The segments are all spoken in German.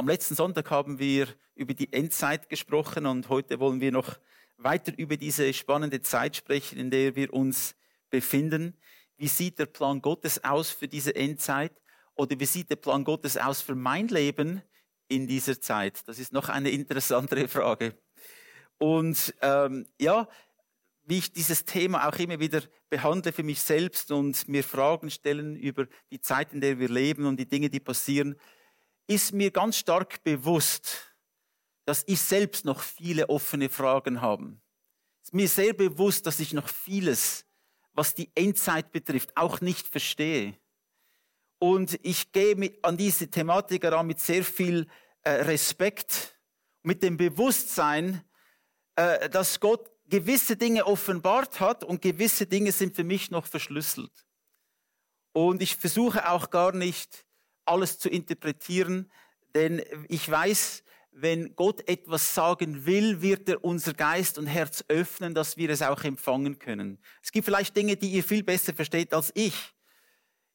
Am letzten Sonntag haben wir über die Endzeit gesprochen und heute wollen wir noch weiter über diese spannende Zeit sprechen, in der wir uns befinden. Wie sieht der Plan Gottes aus für diese Endzeit? Oder wie sieht der Plan Gottes aus für mein Leben in dieser Zeit? Das ist noch eine interessantere Frage. Und ähm, ja, wie ich dieses Thema auch immer wieder behandle für mich selbst und mir Fragen stellen über die Zeit, in der wir leben und die Dinge, die passieren, ist mir ganz stark bewusst, dass ich selbst noch viele offene Fragen habe. Es ist mir sehr bewusst, dass ich noch vieles, was die Endzeit betrifft, auch nicht verstehe. Und ich gehe an diese Thematik heran mit sehr viel äh, Respekt, mit dem Bewusstsein, äh, dass Gott gewisse Dinge offenbart hat und gewisse Dinge sind für mich noch verschlüsselt. Und ich versuche auch gar nicht alles zu interpretieren, denn ich weiß, wenn Gott etwas sagen will, wird er unser Geist und Herz öffnen, dass wir es auch empfangen können. Es gibt vielleicht Dinge, die ihr viel besser versteht als ich.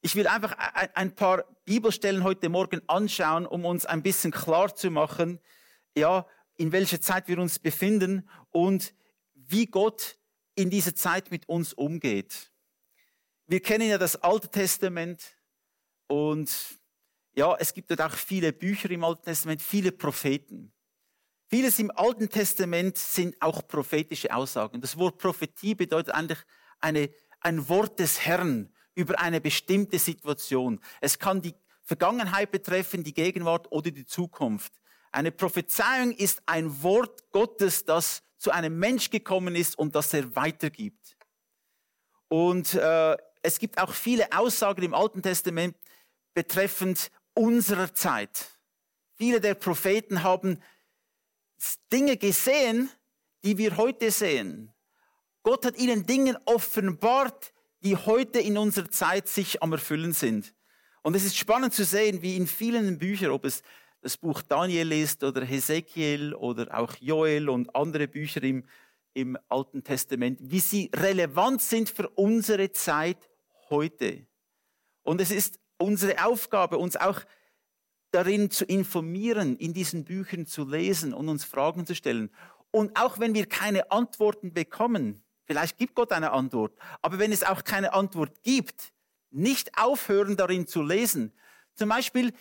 Ich will einfach ein paar Bibelstellen heute Morgen anschauen, um uns ein bisschen klar zu machen, ja, in welcher Zeit wir uns befinden und wie Gott in dieser Zeit mit uns umgeht. Wir kennen ja das Alte Testament und ja, es gibt dort auch viele Bücher im Alten Testament, viele Propheten. Vieles im Alten Testament sind auch prophetische Aussagen. Das Wort Prophetie bedeutet eigentlich eine, ein Wort des Herrn über eine bestimmte Situation. Es kann die Vergangenheit betreffen, die Gegenwart oder die Zukunft. Eine Prophezeiung ist ein Wort Gottes, das zu einem Mensch gekommen ist und das er weitergibt. Und äh, es gibt auch viele Aussagen im Alten Testament betreffend unserer Zeit. Viele der Propheten haben Dinge gesehen, die wir heute sehen. Gott hat ihnen Dinge offenbart, die heute in unserer Zeit sich am Erfüllen sind. Und es ist spannend zu sehen, wie in vielen Büchern, ob es das Buch Daniel ist oder Hesekiel oder auch Joel und andere Bücher im, im Alten Testament, wie sie relevant sind für unsere Zeit heute. Und es ist unsere Aufgabe, uns auch darin zu informieren, in diesen Büchern zu lesen und uns Fragen zu stellen. Und auch wenn wir keine Antworten bekommen, vielleicht gibt Gott eine Antwort, aber wenn es auch keine Antwort gibt, nicht aufhören darin zu lesen. Zum Beispiel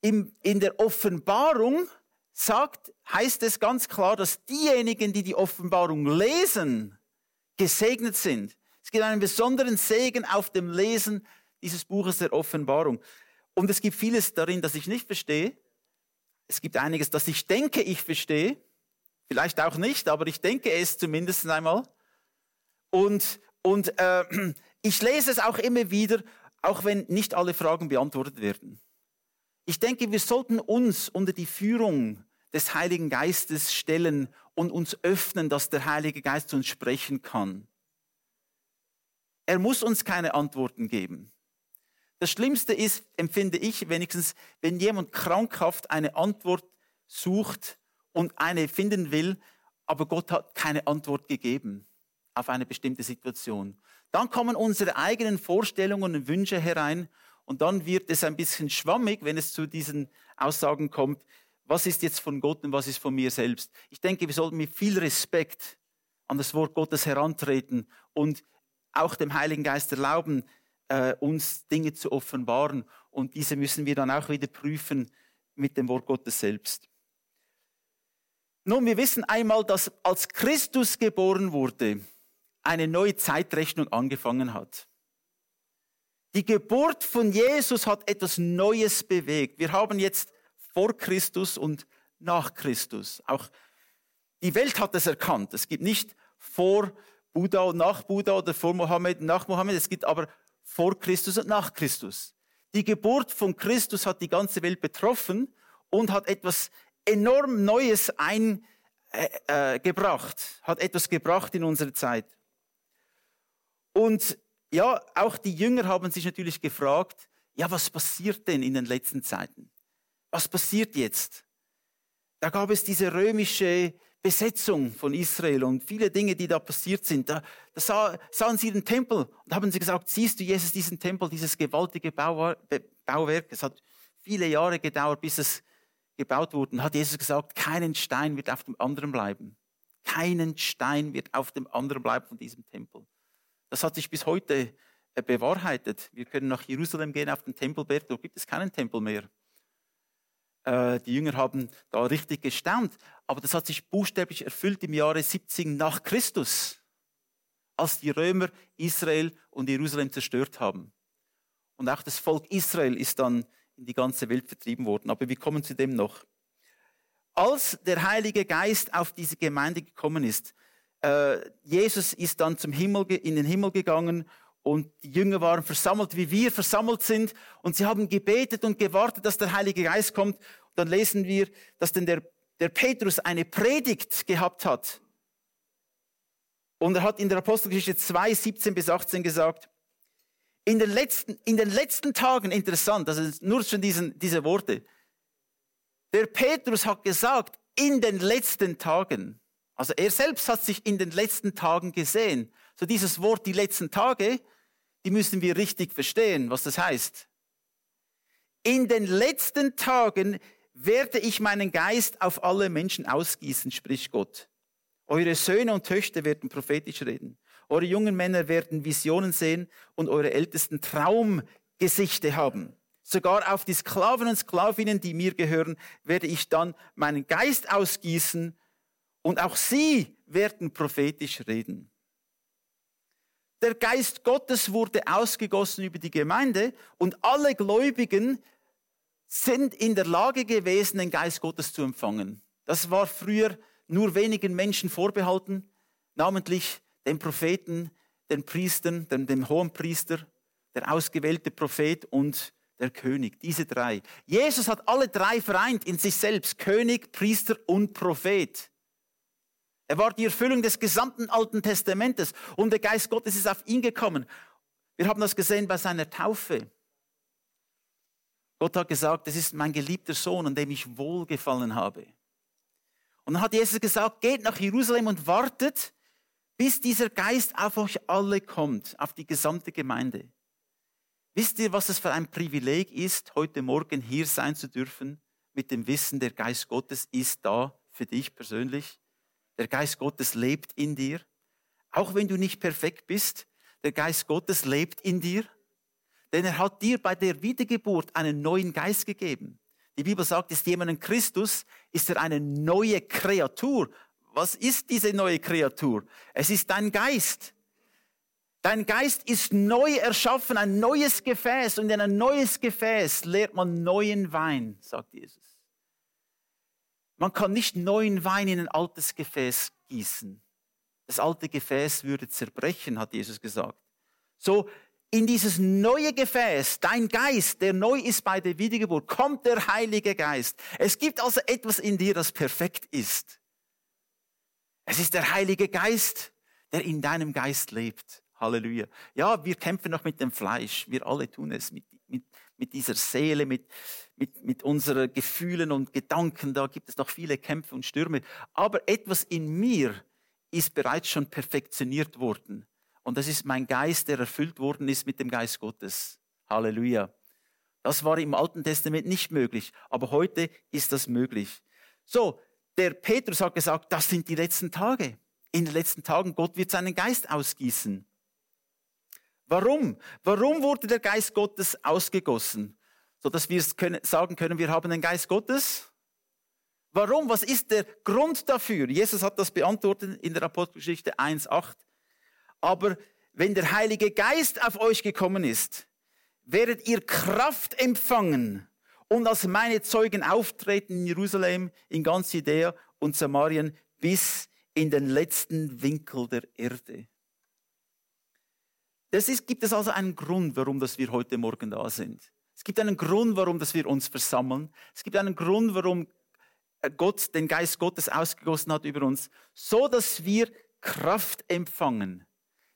im, in der Offenbarung sagt, heißt es ganz klar, dass diejenigen, die die Offenbarung lesen, gesegnet sind. Es gibt einen besonderen Segen auf dem Lesen dieses Buches der Offenbarung. Und es gibt vieles darin, das ich nicht verstehe. Es gibt einiges, das ich denke, ich verstehe. Vielleicht auch nicht, aber ich denke es zumindest einmal. Und, und äh, ich lese es auch immer wieder, auch wenn nicht alle Fragen beantwortet werden. Ich denke, wir sollten uns unter die Führung des Heiligen Geistes stellen und uns öffnen, dass der Heilige Geist zu uns sprechen kann. Er muss uns keine Antworten geben. Das Schlimmste ist, empfinde ich wenigstens, wenn jemand krankhaft eine Antwort sucht und eine finden will, aber Gott hat keine Antwort gegeben auf eine bestimmte Situation. Dann kommen unsere eigenen Vorstellungen und Wünsche herein und dann wird es ein bisschen schwammig, wenn es zu diesen Aussagen kommt, was ist jetzt von Gott und was ist von mir selbst. Ich denke, wir sollten mit viel Respekt an das Wort Gottes herantreten und auch dem Heiligen Geist erlauben, äh, uns Dinge zu offenbaren. Und diese müssen wir dann auch wieder prüfen mit dem Wort Gottes selbst. Nun, wir wissen einmal, dass als Christus geboren wurde, eine neue Zeitrechnung angefangen hat. Die Geburt von Jesus hat etwas Neues bewegt. Wir haben jetzt vor Christus und nach Christus. Auch die Welt hat es erkannt. Es gibt nicht vor Buddha und nach Buddha oder vor Mohammed und nach Mohammed. Es gibt aber vor Christus und nach Christus. Die Geburt von Christus hat die ganze Welt betroffen und hat etwas enorm Neues eingebracht, äh, äh, hat etwas gebracht in unsere Zeit. Und ja, auch die Jünger haben sich natürlich gefragt, ja, was passiert denn in den letzten Zeiten? Was passiert jetzt? Da gab es diese römische Besetzung von Israel und viele Dinge, die da passiert sind. Da, da sah, sahen sie den Tempel und haben sie gesagt, siehst du Jesus diesen Tempel, dieses gewaltige Bauwerk? Es hat viele Jahre gedauert, bis es gebaut wurden, hat Jesus gesagt, keinen Stein wird auf dem anderen bleiben. Keinen Stein wird auf dem anderen bleiben von diesem Tempel. Das hat sich bis heute äh, bewahrheitet. Wir können nach Jerusalem gehen auf den Tempelberg, dort gibt es keinen Tempel mehr. Äh, die Jünger haben da richtig gestaunt, aber das hat sich buchstäblich erfüllt im Jahre 70 nach Christus, als die Römer Israel und Jerusalem zerstört haben. Und auch das Volk Israel ist dann in die ganze Welt vertrieben worden. Aber wir kommen zu dem noch. Als der Heilige Geist auf diese Gemeinde gekommen ist, äh, Jesus ist dann zum Himmel, in den Himmel gegangen und die Jünger waren versammelt, wie wir versammelt sind. Und sie haben gebetet und gewartet, dass der Heilige Geist kommt. Und dann lesen wir, dass denn der, der Petrus eine Predigt gehabt hat. Und er hat in der Apostelgeschichte 2, 17 bis 18 gesagt, in den letzten, in den letzten Tagen, interessant, also nur schon diesen, diese Worte, der Petrus hat gesagt, in den letzten Tagen, also er selbst hat sich in den letzten Tagen gesehen. So dieses Wort, die letzten Tage, die müssen wir richtig verstehen, was das heißt. In den letzten Tagen werde ich meinen Geist auf alle Menschen ausgießen, spricht Gott. Eure Söhne und Töchter werden prophetisch reden. Eure jungen Männer werden Visionen sehen und eure Ältesten Traumgesichte haben. Sogar auf die Sklaven und Sklavinnen, die mir gehören, werde ich dann meinen Geist ausgießen und auch sie werden prophetisch reden. Der Geist Gottes wurde ausgegossen über die Gemeinde und alle Gläubigen sind in der Lage gewesen, den Geist Gottes zu empfangen. Das war früher nur wenigen Menschen vorbehalten, namentlich den Propheten, den Priestern, dem, dem hohen Priester, der ausgewählte Prophet und der König. Diese drei. Jesus hat alle drei vereint in sich selbst. König, Priester und Prophet. Er war die Erfüllung des gesamten Alten Testamentes und der Geist Gottes ist auf ihn gekommen. Wir haben das gesehen bei seiner Taufe. Gott hat gesagt, das ist mein geliebter Sohn, an dem ich wohlgefallen habe. Und dann hat Jesus gesagt, geht nach Jerusalem und wartet, bis dieser Geist auf euch alle kommt, auf die gesamte Gemeinde. Wisst ihr, was es für ein Privileg ist, heute Morgen hier sein zu dürfen, mit dem Wissen, der Geist Gottes ist da für dich persönlich? Der Geist Gottes lebt in dir. Auch wenn du nicht perfekt bist, der Geist Gottes lebt in dir. Denn er hat dir bei der Wiedergeburt einen neuen Geist gegeben. Die Bibel sagt, ist jemand in Christus, ist er eine neue Kreatur. Was ist diese neue Kreatur? Es ist dein Geist. Dein Geist ist neu erschaffen, ein neues Gefäß. Und in ein neues Gefäß lehrt man neuen Wein, sagt Jesus. Man kann nicht neuen Wein in ein altes Gefäß gießen. Das alte Gefäß würde zerbrechen, hat Jesus gesagt. So, in dieses neue Gefäß, dein Geist, der neu ist bei der Wiedergeburt, kommt der Heilige Geist. Es gibt also etwas in dir, das perfekt ist. Es ist der Heilige Geist, der in deinem Geist lebt. Halleluja. Ja, wir kämpfen noch mit dem Fleisch. Wir alle tun es mit, mit, mit dieser Seele, mit, mit, mit unseren Gefühlen und Gedanken. Da gibt es noch viele Kämpfe und Stürme. Aber etwas in mir ist bereits schon perfektioniert worden. Und das ist mein Geist, der erfüllt worden ist mit dem Geist Gottes. Halleluja. Das war im Alten Testament nicht möglich, aber heute ist das möglich. So, der Petrus hat gesagt, das sind die letzten Tage. In den letzten Tagen, Gott wird seinen Geist ausgießen. Warum? Warum wurde der Geist Gottes ausgegossen? So dass wir sagen können, wir haben den Geist Gottes. Warum? Was ist der Grund dafür? Jesus hat das beantwortet in der Apostelgeschichte 1,8. Aber wenn der Heilige Geist auf euch gekommen ist, werdet ihr Kraft empfangen und als meine Zeugen auftreten in Jerusalem, in ganz Judäa und Samarien bis in den letzten Winkel der Erde. Das ist, gibt es also einen Grund, warum dass wir heute Morgen da sind. Es gibt einen Grund, warum dass wir uns versammeln. Es gibt einen Grund, warum Gott den Geist Gottes ausgegossen hat über uns, so dass wir Kraft empfangen.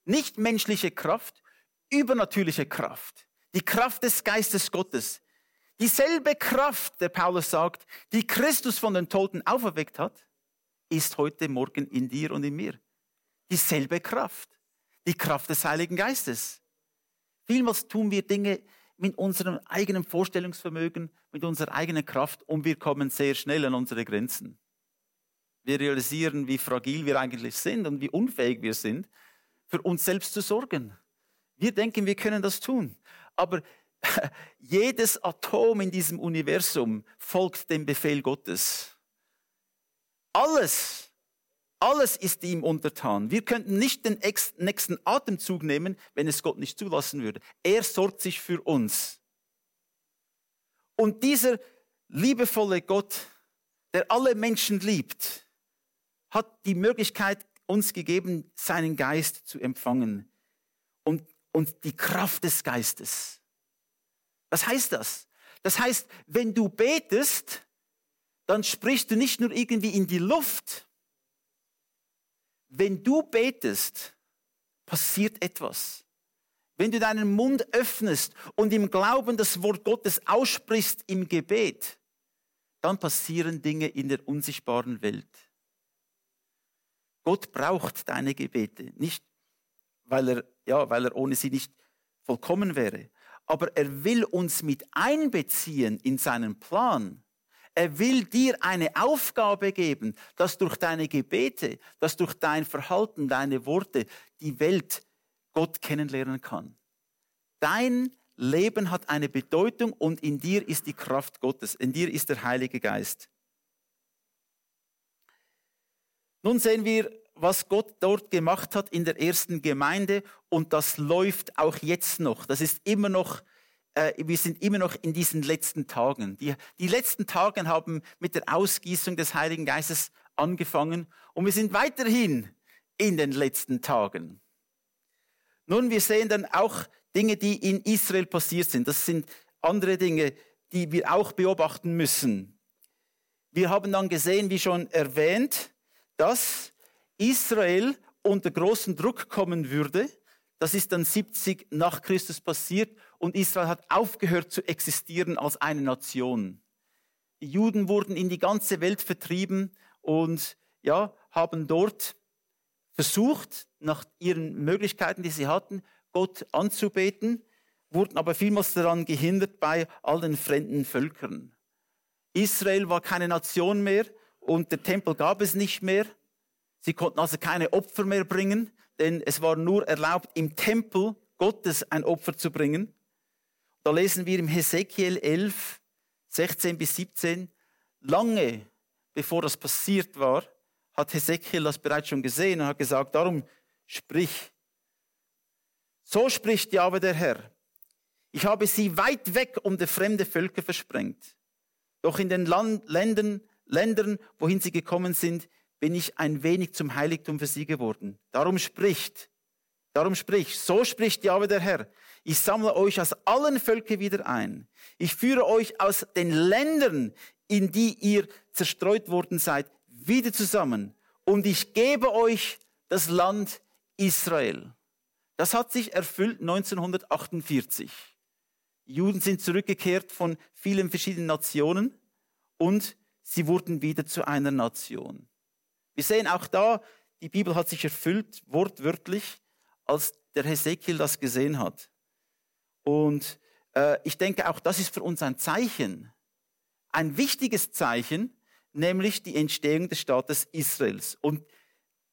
Nicht menschliche Kraft, übernatürliche Kraft. Die Kraft des Geistes Gottes, Dieselbe Kraft, der Paulus sagt, die Christus von den Toten auferweckt hat, ist heute Morgen in dir und in mir. Dieselbe Kraft. Die Kraft des Heiligen Geistes. Vielmals tun wir Dinge mit unserem eigenen Vorstellungsvermögen, mit unserer eigenen Kraft und wir kommen sehr schnell an unsere Grenzen. Wir realisieren, wie fragil wir eigentlich sind und wie unfähig wir sind, für uns selbst zu sorgen. Wir denken, wir können das tun. Aber jedes Atom in diesem Universum folgt dem Befehl Gottes. Alles, alles ist ihm untertan. Wir könnten nicht den nächsten Atemzug nehmen, wenn es Gott nicht zulassen würde. Er sorgt sich für uns. Und dieser liebevolle Gott, der alle Menschen liebt, hat die Möglichkeit uns gegeben, seinen Geist zu empfangen und, und die Kraft des Geistes. Was heißt das? Das heißt, wenn du betest, dann sprichst du nicht nur irgendwie in die Luft. Wenn du betest, passiert etwas. Wenn du deinen Mund öffnest und im Glauben das Wort Gottes aussprichst im Gebet, dann passieren Dinge in der unsichtbaren Welt. Gott braucht deine Gebete, nicht weil er, ja, weil er ohne sie nicht vollkommen wäre, aber er will uns mit einbeziehen in seinen Plan. Er will dir eine Aufgabe geben, dass durch deine Gebete, dass durch dein Verhalten, deine Worte die Welt Gott kennenlernen kann. Dein Leben hat eine Bedeutung und in dir ist die Kraft Gottes, in dir ist der Heilige Geist. Nun sehen wir, was Gott dort gemacht hat in der ersten Gemeinde und das läuft auch jetzt noch. Das ist immer noch, äh, wir sind immer noch in diesen letzten Tagen. Die, die letzten Tage haben mit der Ausgießung des Heiligen Geistes angefangen und wir sind weiterhin in den letzten Tagen. Nun, wir sehen dann auch Dinge, die in Israel passiert sind. Das sind andere Dinge, die wir auch beobachten müssen. Wir haben dann gesehen, wie schon erwähnt, dass Israel unter großen Druck kommen würde. Das ist dann 70 nach Christus passiert und Israel hat aufgehört zu existieren als eine Nation. Die Juden wurden in die ganze Welt vertrieben und ja, haben dort versucht, nach ihren Möglichkeiten, die sie hatten, Gott anzubeten, wurden aber vielmals daran gehindert bei all den fremden Völkern. Israel war keine Nation mehr, und der Tempel gab es nicht mehr. Sie konnten also keine Opfer mehr bringen, denn es war nur erlaubt, im Tempel Gottes ein Opfer zu bringen. Da lesen wir im Hesekiel 11, 16 bis 17, lange bevor das passiert war, hat Hesekiel das bereits schon gesehen und hat gesagt, darum sprich. So spricht Jahwe der Herr. Ich habe sie weit weg um die fremde Völker versprengt. Doch in den Land, Ländern Ländern, wohin sie gekommen sind, bin ich ein wenig zum Heiligtum für sie geworden. Darum spricht, darum spricht, so spricht Jahwe der Herr. Ich sammle euch aus allen Völkern wieder ein. Ich führe euch aus den Ländern, in die ihr zerstreut worden seid, wieder zusammen. Und ich gebe euch das Land Israel. Das hat sich erfüllt 1948. Juden sind zurückgekehrt von vielen verschiedenen Nationen und sie wurden wieder zu einer Nation. Wir sehen auch da, die Bibel hat sich erfüllt, wortwörtlich, als der Hesekiel das gesehen hat. Und äh, ich denke, auch das ist für uns ein Zeichen, ein wichtiges Zeichen, nämlich die Entstehung des Staates Israels. Und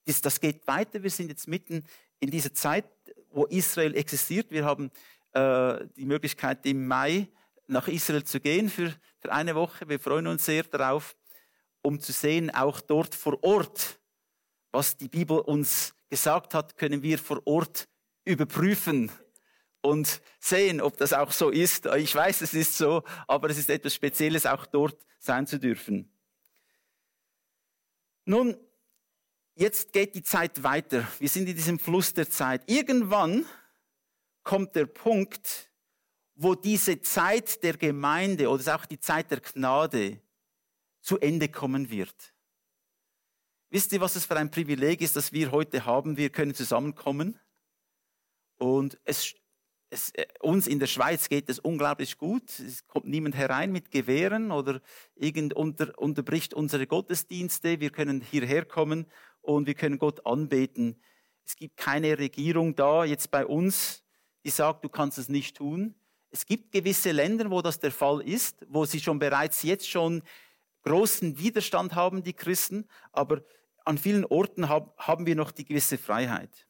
das, das geht weiter. Wir sind jetzt mitten in dieser Zeit, wo Israel existiert. Wir haben äh, die Möglichkeit im Mai nach Israel zu gehen für, für eine Woche. Wir freuen uns sehr darauf, um zu sehen, auch dort vor Ort, was die Bibel uns gesagt hat, können wir vor Ort überprüfen und sehen, ob das auch so ist. Ich weiß, es ist so, aber es ist etwas Spezielles, auch dort sein zu dürfen. Nun, jetzt geht die Zeit weiter. Wir sind in diesem Fluss der Zeit. Irgendwann kommt der Punkt, wo diese Zeit der Gemeinde oder auch die Zeit der Gnade zu Ende kommen wird. Wisst ihr, was es für ein Privileg ist, das wir heute haben? Wir können zusammenkommen und es, es, äh, uns in der Schweiz geht es unglaublich gut. Es kommt niemand herein mit Gewehren oder irgend unter, unterbricht unsere Gottesdienste. Wir können hierher kommen und wir können Gott anbeten. Es gibt keine Regierung da jetzt bei uns, die sagt, du kannst es nicht tun. Es gibt gewisse Länder, wo das der Fall ist, wo sie schon bereits jetzt schon großen Widerstand haben, die Christen, aber an vielen Orten haben wir noch die gewisse Freiheit.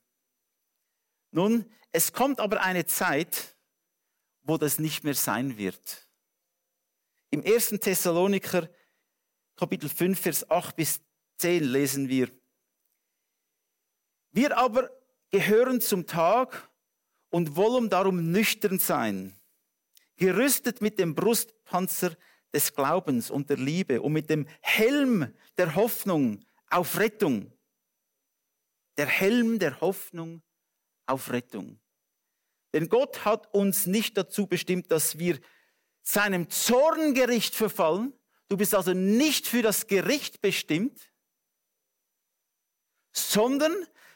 Nun, es kommt aber eine Zeit, wo das nicht mehr sein wird. Im 1. Thessaloniker Kapitel 5, Vers 8 bis 10 lesen wir, wir aber gehören zum Tag und wollen darum nüchtern sein, gerüstet mit dem Brustpanzer des Glaubens und der Liebe und mit dem Helm der Hoffnung auf Rettung. Der Helm der Hoffnung auf Rettung. Denn Gott hat uns nicht dazu bestimmt, dass wir seinem Zorngericht verfallen. Du bist also nicht für das Gericht bestimmt, sondern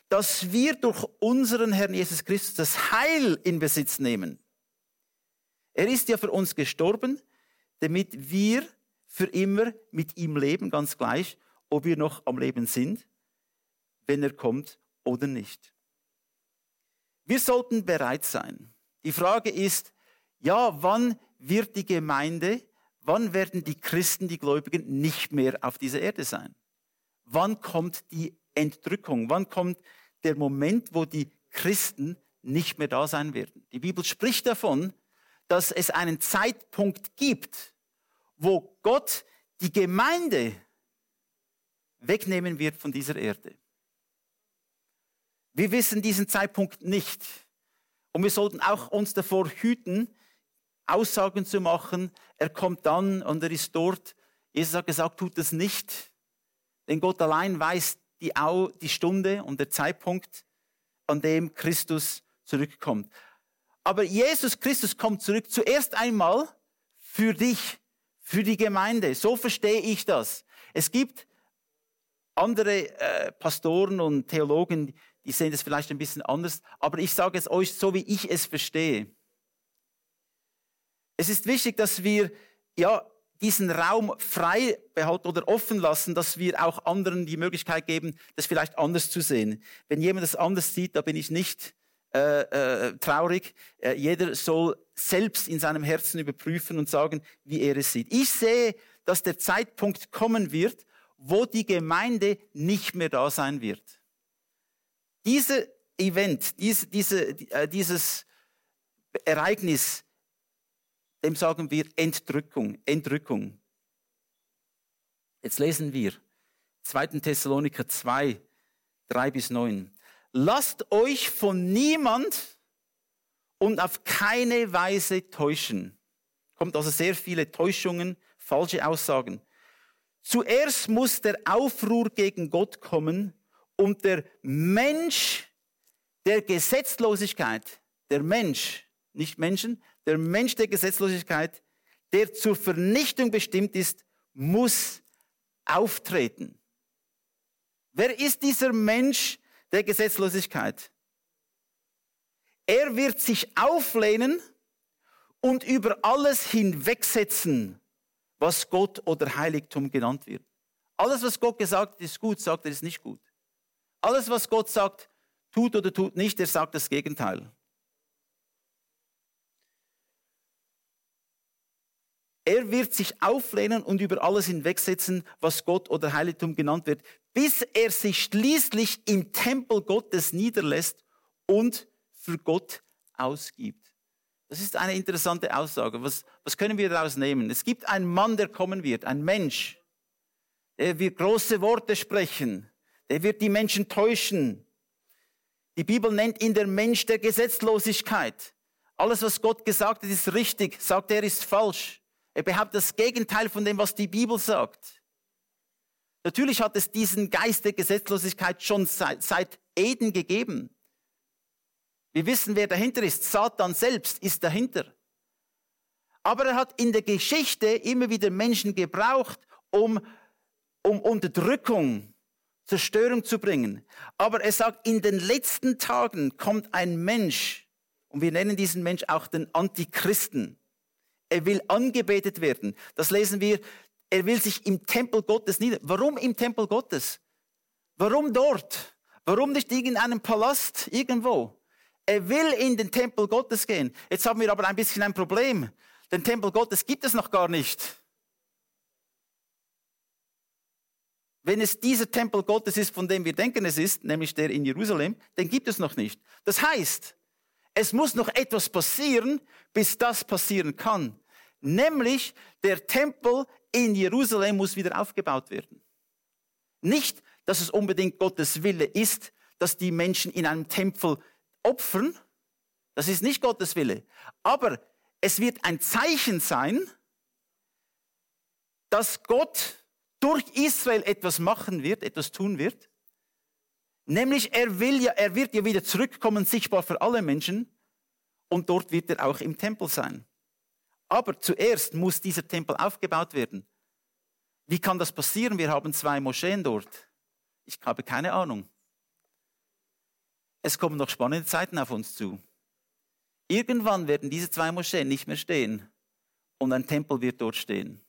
dass wir durch unseren Herrn Jesus Christus das Heil in Besitz nehmen. Er ist ja für uns gestorben, damit wir für immer mit ihm leben, ganz gleich, ob wir noch am Leben sind, wenn er kommt oder nicht. Wir sollten bereit sein. Die Frage ist, ja, wann wird die Gemeinde, wann werden die Christen, die Gläubigen nicht mehr auf dieser Erde sein? Wann kommt die Entrückung? Wann kommt der Moment, wo die Christen nicht mehr da sein werden? Die Bibel spricht davon, dass es einen Zeitpunkt gibt, wo Gott die Gemeinde wegnehmen wird von dieser Erde. Wir wissen diesen Zeitpunkt nicht. Und wir sollten auch uns davor hüten, Aussagen zu machen, er kommt dann und er ist dort. Jesus hat gesagt, tut das nicht. Denn Gott allein weiß die, die Stunde und der Zeitpunkt, an dem Christus zurückkommt. Aber Jesus Christus kommt zurück zuerst einmal für dich, für die Gemeinde. So verstehe ich das. Es gibt andere äh, Pastoren und Theologen, die sehen das vielleicht ein bisschen anders, aber ich sage es euch so, wie ich es verstehe. Es ist wichtig, dass wir ja diesen Raum frei behalten oder offen lassen, dass wir auch anderen die Möglichkeit geben, das vielleicht anders zu sehen. Wenn jemand das anders sieht, da bin ich nicht äh, äh, traurig. Äh, jeder soll selbst in seinem Herzen überprüfen und sagen, wie er es sieht. Ich sehe, dass der Zeitpunkt kommen wird, wo die Gemeinde nicht mehr da sein wird. Diese Event, diese, diese, äh, dieses Ereignis, dem sagen wir Entrückung, Entrückung. Jetzt lesen wir 2. Thessaloniker 2, 3 bis 9. Lasst euch von niemand und auf keine Weise täuschen. Kommt also sehr viele Täuschungen, falsche Aussagen. Zuerst muss der Aufruhr gegen Gott kommen und der Mensch der Gesetzlosigkeit, der Mensch, nicht Menschen, der Mensch der Gesetzlosigkeit, der zur Vernichtung bestimmt ist, muss auftreten. Wer ist dieser Mensch, der Gesetzlosigkeit. Er wird sich auflehnen und über alles hinwegsetzen, was Gott oder Heiligtum genannt wird. Alles, was Gott gesagt hat, ist gut, sagt er, ist nicht gut. Alles, was Gott sagt, tut oder tut nicht, er sagt das Gegenteil. Er wird sich auflehnen und über alles hinwegsetzen, was Gott oder Heiligtum genannt wird, bis er sich schließlich im Tempel Gottes niederlässt und für Gott ausgibt. Das ist eine interessante Aussage. Was, was können wir daraus nehmen? Es gibt einen Mann, der kommen wird, ein Mensch, der wird große Worte sprechen, der wird die Menschen täuschen. Die Bibel nennt ihn der Mensch der Gesetzlosigkeit. Alles, was Gott gesagt hat, ist richtig, sagt er, ist falsch. Er behauptet das Gegenteil von dem, was die Bibel sagt. Natürlich hat es diesen Geist der Gesetzlosigkeit schon seit, seit Eden gegeben. Wir wissen, wer dahinter ist. Satan selbst ist dahinter. Aber er hat in der Geschichte immer wieder Menschen gebraucht, um, um Unterdrückung, Zerstörung zu bringen. Aber er sagt, in den letzten Tagen kommt ein Mensch, und wir nennen diesen Mensch auch den Antichristen. Er will angebetet werden. Das lesen wir. Er will sich im Tempel Gottes nieder. Warum im Tempel Gottes? Warum dort? Warum nicht in einem Palast irgendwo? Er will in den Tempel Gottes gehen. Jetzt haben wir aber ein bisschen ein Problem. Den Tempel Gottes gibt es noch gar nicht. Wenn es dieser Tempel Gottes ist, von dem wir denken es ist, nämlich der in Jerusalem, den gibt es noch nicht. Das heißt, es muss noch etwas passieren, bis das passieren kann. Nämlich der Tempel in Jerusalem muss wieder aufgebaut werden. Nicht, dass es unbedingt Gottes Wille ist, dass die Menschen in einem Tempel opfern. Das ist nicht Gottes Wille. Aber es wird ein Zeichen sein, dass Gott durch Israel etwas machen wird, etwas tun wird. Nämlich er will ja, er wird ja wieder zurückkommen, sichtbar für alle Menschen. Und dort wird er auch im Tempel sein. Aber zuerst muss dieser Tempel aufgebaut werden. Wie kann das passieren? Wir haben zwei Moscheen dort. Ich habe keine Ahnung. Es kommen noch spannende Zeiten auf uns zu. Irgendwann werden diese zwei Moscheen nicht mehr stehen und ein Tempel wird dort stehen.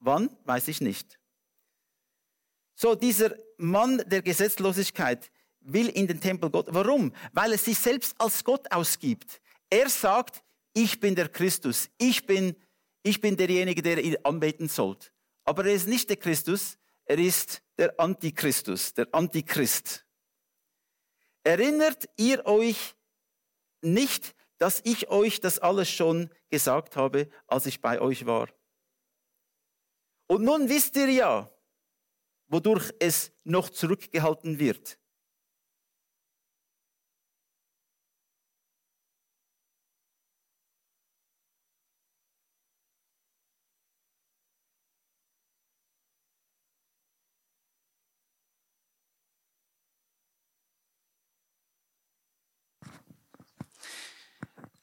Wann, weiß ich nicht. So, dieser Mann der Gesetzlosigkeit will in den Tempel Gott. Warum? Weil er sich selbst als Gott ausgibt. Er sagt, ich bin der Christus, ich bin, ich bin derjenige, der ihn anbeten soll. Aber er ist nicht der Christus, er ist der Antichristus, der Antichrist. Erinnert ihr euch nicht, dass ich euch das alles schon gesagt habe, als ich bei euch war? Und nun wisst ihr ja, wodurch es noch zurückgehalten wird.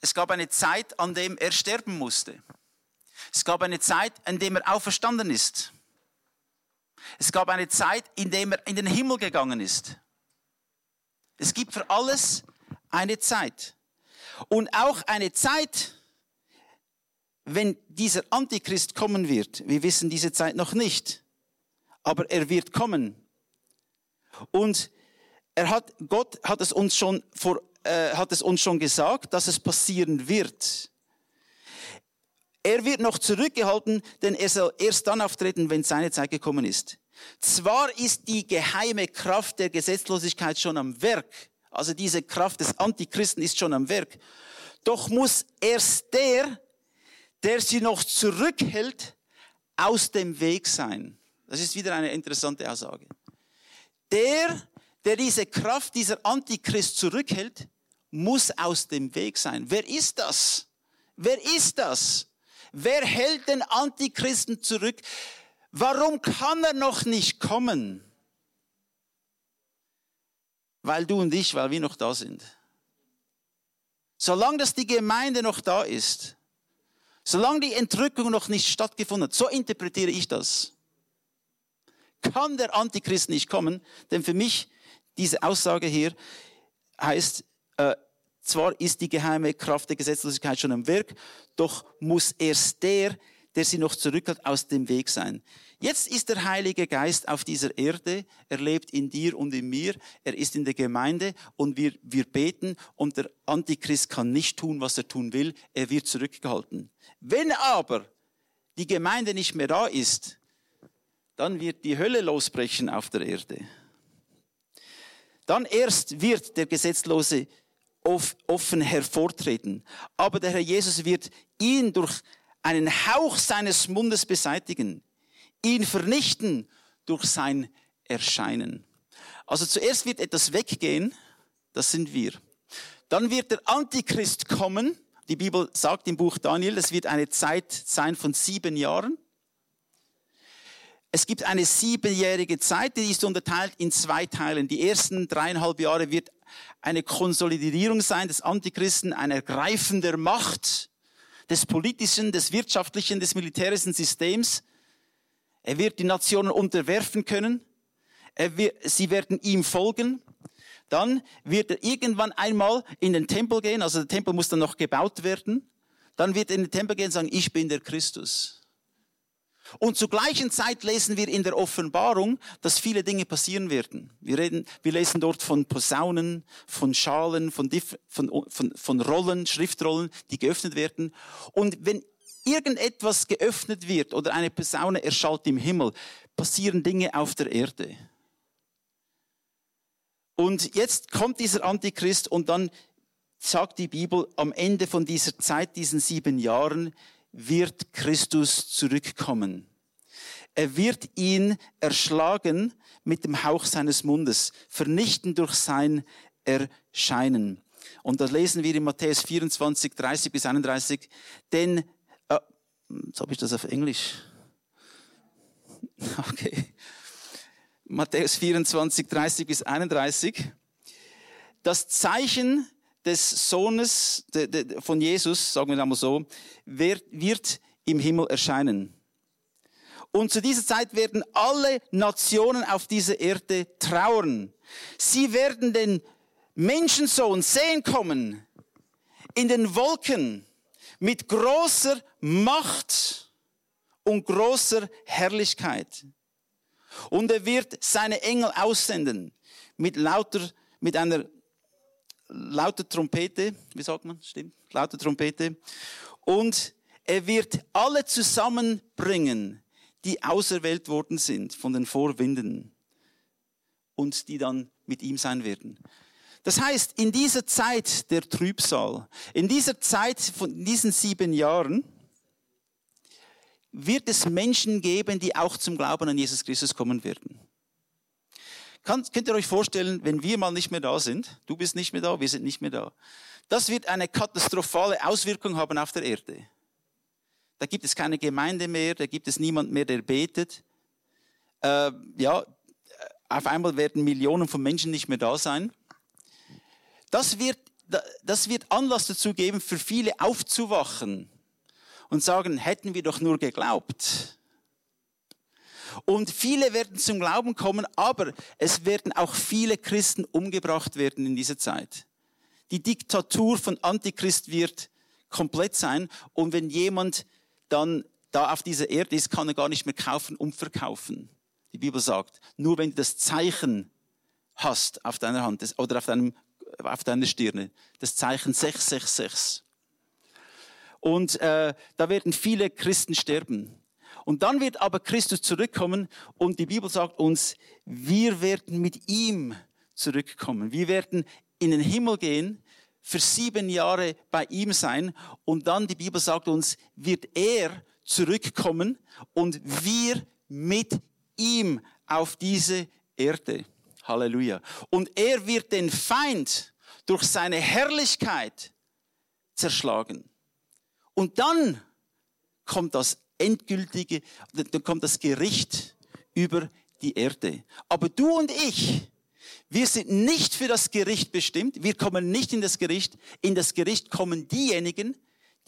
Es gab eine Zeit, an dem er sterben musste. Es gab eine Zeit, in der er auferstanden ist. Es gab eine Zeit, in der er in den Himmel gegangen ist. Es gibt für alles eine Zeit. Und auch eine Zeit, wenn dieser Antichrist kommen wird. Wir wissen diese Zeit noch nicht. Aber er wird kommen. Und er hat, Gott hat es uns schon vor, äh, hat es uns schon gesagt, dass es passieren wird. Er wird noch zurückgehalten, denn er soll erst dann auftreten, wenn seine Zeit gekommen ist. Zwar ist die geheime Kraft der Gesetzlosigkeit schon am Werk, also diese Kraft des Antichristen ist schon am Werk, doch muss erst der, der sie noch zurückhält, aus dem Weg sein. Das ist wieder eine interessante Aussage. Der, der diese Kraft dieser Antichrist zurückhält, muss aus dem Weg sein. Wer ist das? Wer ist das? Wer hält den Antichristen zurück? Warum kann er noch nicht kommen? Weil du und ich, weil wir noch da sind. Solange dass die Gemeinde noch da ist, solange die Entrückung noch nicht stattgefunden hat, so interpretiere ich das, kann der Antichrist nicht kommen, denn für mich diese Aussage hier heißt, äh, zwar ist die geheime Kraft der Gesetzlosigkeit schon am Werk, doch muss erst der, der sie noch zurückhält, aus dem Weg sein. Jetzt ist der Heilige Geist auf dieser Erde, er lebt in dir und in mir, er ist in der Gemeinde und wir, wir beten und der Antichrist kann nicht tun, was er tun will, er wird zurückgehalten. Wenn aber die Gemeinde nicht mehr da ist, dann wird die Hölle losbrechen auf der Erde. Dann erst wird der Gesetzlose offen hervortreten. Aber der Herr Jesus wird ihn durch einen Hauch seines Mundes beseitigen, ihn vernichten durch sein Erscheinen. Also zuerst wird etwas weggehen, das sind wir. Dann wird der Antichrist kommen. Die Bibel sagt im Buch Daniel, es wird eine Zeit sein von sieben Jahren. Es gibt eine siebenjährige Zeit, die ist unterteilt in zwei Teilen. Die ersten dreieinhalb Jahre wird eine Konsolidierung sein des Antichristen, ein Ergreifen der Macht, des politischen, des wirtschaftlichen, des militärischen Systems. Er wird die Nationen unterwerfen können. Wird, sie werden ihm folgen. Dann wird er irgendwann einmal in den Tempel gehen, also der Tempel muss dann noch gebaut werden. Dann wird er in den Tempel gehen und sagen, ich bin der Christus. Und zur gleichen Zeit lesen wir in der Offenbarung, dass viele Dinge passieren werden. Wir, reden, wir lesen dort von Posaunen, von Schalen, von, von, von, von Rollen, Schriftrollen, die geöffnet werden. Und wenn irgendetwas geöffnet wird oder eine Posaune erschallt im Himmel, passieren Dinge auf der Erde. Und jetzt kommt dieser Antichrist und dann sagt die Bibel, am Ende von dieser Zeit, diesen sieben Jahren, wird Christus zurückkommen. Er wird ihn erschlagen mit dem Hauch seines Mundes, vernichten durch sein Erscheinen. Und das lesen wir in Matthäus 24, 30 bis 31. Denn, äh, jetzt habe ich das auf Englisch. Okay. Matthäus 24, 30 bis 31. Das Zeichen des Sohnes von Jesus, sagen wir einmal so, wird im Himmel erscheinen. Und zu dieser Zeit werden alle Nationen auf dieser Erde trauern. Sie werden den Menschensohn sehen kommen in den Wolken mit großer Macht und großer Herrlichkeit. Und er wird seine Engel aussenden mit lauter, mit einer laute Trompete, wie sagt man, stimmt, laute Trompete. Und er wird alle zusammenbringen, die auserwählt worden sind von den Vorwinden und die dann mit ihm sein werden. Das heißt, in dieser Zeit der Trübsal, in dieser Zeit von diesen sieben Jahren, wird es Menschen geben, die auch zum Glauben an Jesus Christus kommen werden. Kann, könnt ihr euch vorstellen, wenn wir mal nicht mehr da sind, du bist nicht mehr da, wir sind nicht mehr da, das wird eine katastrophale Auswirkung haben auf der Erde. Da gibt es keine Gemeinde mehr, da gibt es niemand mehr, der betet. Äh, ja, auf einmal werden Millionen von Menschen nicht mehr da sein. Das wird, das wird Anlass dazu geben, für viele aufzuwachen und sagen, hätten wir doch nur geglaubt. Und viele werden zum Glauben kommen, aber es werden auch viele Christen umgebracht werden in dieser Zeit. Die Diktatur von Antichrist wird komplett sein. Und wenn jemand dann da auf dieser Erde ist, kann er gar nicht mehr kaufen und verkaufen. Die Bibel sagt, nur wenn du das Zeichen hast auf deiner Hand oder auf, deinem, auf deiner Stirne, das Zeichen 666. Und äh, da werden viele Christen sterben. Und dann wird aber Christus zurückkommen und die Bibel sagt uns, wir werden mit ihm zurückkommen. Wir werden in den Himmel gehen, für sieben Jahre bei ihm sein und dann, die Bibel sagt uns, wird er zurückkommen und wir mit ihm auf diese Erde. Halleluja. Und er wird den Feind durch seine Herrlichkeit zerschlagen. Und dann kommt das endgültige, dann kommt das Gericht über die Erde. Aber du und ich, wir sind nicht für das Gericht bestimmt. Wir kommen nicht in das Gericht. In das Gericht kommen diejenigen,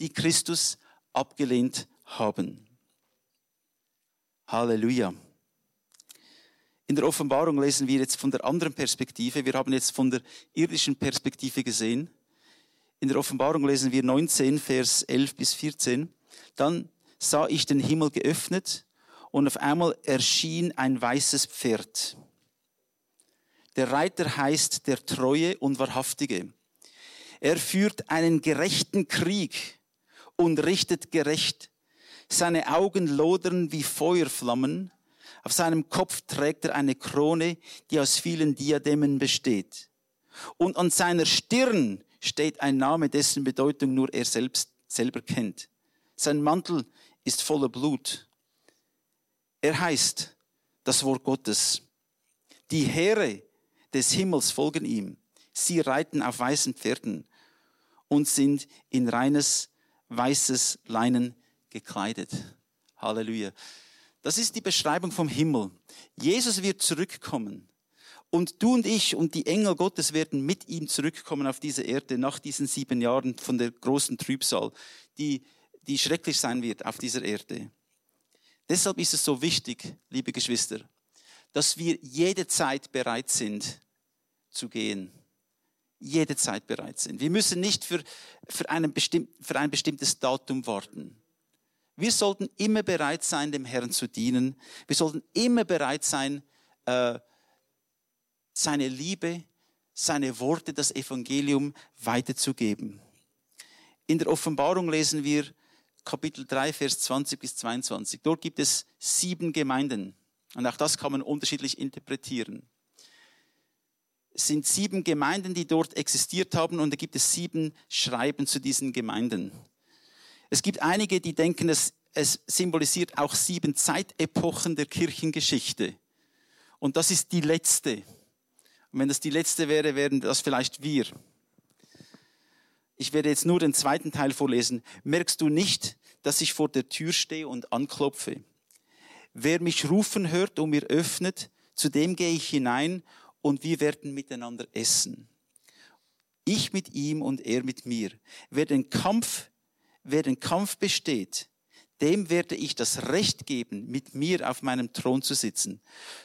die Christus abgelehnt haben. Halleluja. In der Offenbarung lesen wir jetzt von der anderen Perspektive. Wir haben jetzt von der irdischen Perspektive gesehen. In der Offenbarung lesen wir 19, Vers 11 bis 14. Dann sah ich den Himmel geöffnet und auf einmal erschien ein weißes Pferd. Der Reiter heißt der Treue und Wahrhaftige. Er führt einen gerechten Krieg und richtet gerecht. Seine Augen lodern wie Feuerflammen. Auf seinem Kopf trägt er eine Krone, die aus vielen Diademen besteht. Und an seiner Stirn steht ein Name, dessen Bedeutung nur er selbst selber kennt. Sein Mantel ist voller Blut. Er heißt das Wort Gottes. Die Heere des Himmels folgen ihm. Sie reiten auf weißen Pferden und sind in reines weißes Leinen gekleidet. Halleluja. Das ist die Beschreibung vom Himmel. Jesus wird zurückkommen. Und du und ich und die Engel Gottes werden mit ihm zurückkommen auf diese Erde nach diesen sieben Jahren von der großen Trübsal, die die schrecklich sein wird auf dieser Erde. Deshalb ist es so wichtig, liebe Geschwister, dass wir jede Zeit bereit sind zu gehen. Jede Zeit bereit sind. Wir müssen nicht für, für, einen für ein bestimmtes Datum warten. Wir sollten immer bereit sein, dem Herrn zu dienen. Wir sollten immer bereit sein, äh, seine Liebe, seine Worte, das Evangelium weiterzugeben. In der Offenbarung lesen wir Kapitel 3, Vers 20 bis 22. Dort gibt es sieben Gemeinden. Und auch das kann man unterschiedlich interpretieren. Es sind sieben Gemeinden, die dort existiert haben und da gibt es sieben Schreiben zu diesen Gemeinden. Es gibt einige, die denken, es, es symbolisiert auch sieben Zeitepochen der Kirchengeschichte. Und das ist die letzte. Und wenn das die letzte wäre, wären das vielleicht wir. Ich werde jetzt nur den zweiten Teil vorlesen. Merkst du nicht, dass ich vor der Tür stehe und anklopfe? Wer mich rufen hört und mir öffnet, zu dem gehe ich hinein und wir werden miteinander essen. Ich mit ihm und er mit mir. Wer den Kampf, wer den Kampf besteht, dem werde ich das Recht geben, mit mir auf meinem Thron zu sitzen.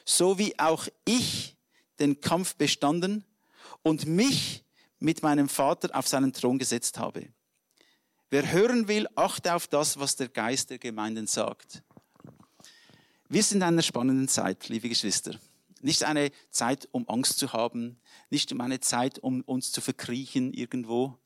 So wie auch ich den Kampf bestanden und mich mit meinem Vater auf seinen Thron gesetzt habe. Wer hören will, achte auf das, was der Geist der Gemeinden sagt. Wir sind in einer spannenden Zeit, liebe Geschwister. Nicht eine Zeit, um Angst zu haben, nicht um eine Zeit, um uns zu verkriechen irgendwo.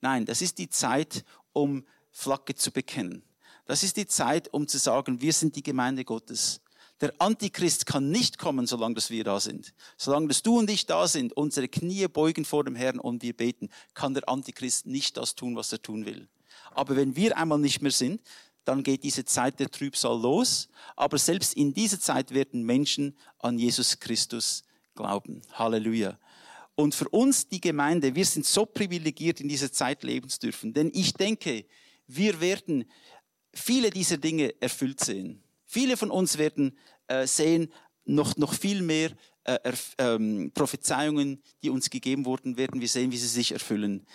Nein, das ist die Zeit, um Flagge zu bekennen. Das ist die Zeit, um zu sagen, wir sind die Gemeinde Gottes. Der Antichrist kann nicht kommen, solange dass wir da sind. Solange dass du und ich da sind, unsere Knie beugen vor dem Herrn und wir beten, kann der Antichrist nicht das tun, was er tun will. Aber wenn wir einmal nicht mehr sind, dann geht diese Zeit der Trübsal los. Aber selbst in dieser Zeit werden Menschen an Jesus Christus glauben. Halleluja. Und für uns, die Gemeinde, wir sind so privilegiert, in dieser Zeit leben zu dürfen. Denn ich denke, wir werden viele dieser Dinge erfüllt sehen. Viele von uns werden äh, sehen, noch, noch viel mehr äh, ähm, Prophezeiungen, die uns gegeben wurden, werden wir sehen, wie sie sich erfüllen.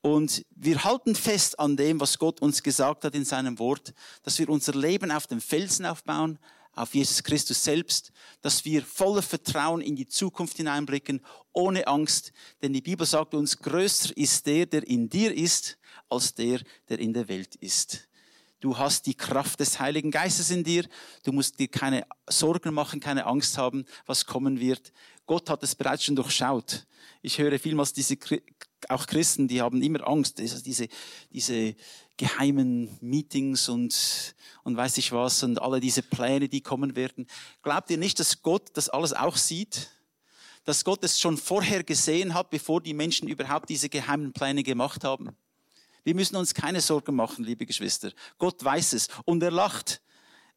Und wir halten fest an dem, was Gott uns gesagt hat in seinem Wort, dass wir unser Leben auf dem Felsen aufbauen, auf Jesus Christus selbst, dass wir voller Vertrauen in die Zukunft hineinblicken, ohne Angst. Denn die Bibel sagt uns, größer ist der, der in dir ist, als der, der in der Welt ist. Du hast die Kraft des Heiligen Geistes in dir. Du musst dir keine Sorgen machen, keine Angst haben, was kommen wird. Gott hat es bereits schon durchschaut. Ich höre vielmals diese, auch Christen, die haben immer Angst. Diese, diese geheimen Meetings und, und weiß ich was und alle diese Pläne, die kommen werden. Glaubt ihr nicht, dass Gott das alles auch sieht? Dass Gott es schon vorher gesehen hat, bevor die Menschen überhaupt diese geheimen Pläne gemacht haben? Wir müssen uns keine Sorgen machen, liebe Geschwister. Gott weiß es und er lacht.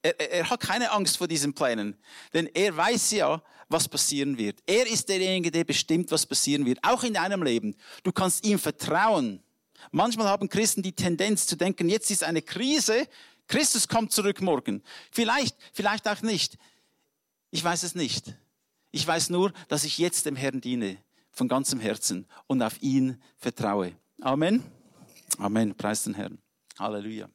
Er, er, hat keine Angst vor diesen Plänen, denn er weiß ja, was passieren wird. Er ist derjenige, der bestimmt, was passieren wird, auch in deinem Leben. Du kannst ihm vertrauen. Manchmal haben Christen die Tendenz zu denken, jetzt ist eine Krise, Christus kommt zurück morgen. Vielleicht, vielleicht auch nicht. Ich weiß es nicht. Ich weiß nur, dass ich jetzt dem Herrn diene, von ganzem Herzen und auf ihn vertraue. Amen. Amen. Preis den Herrn. Halleluja.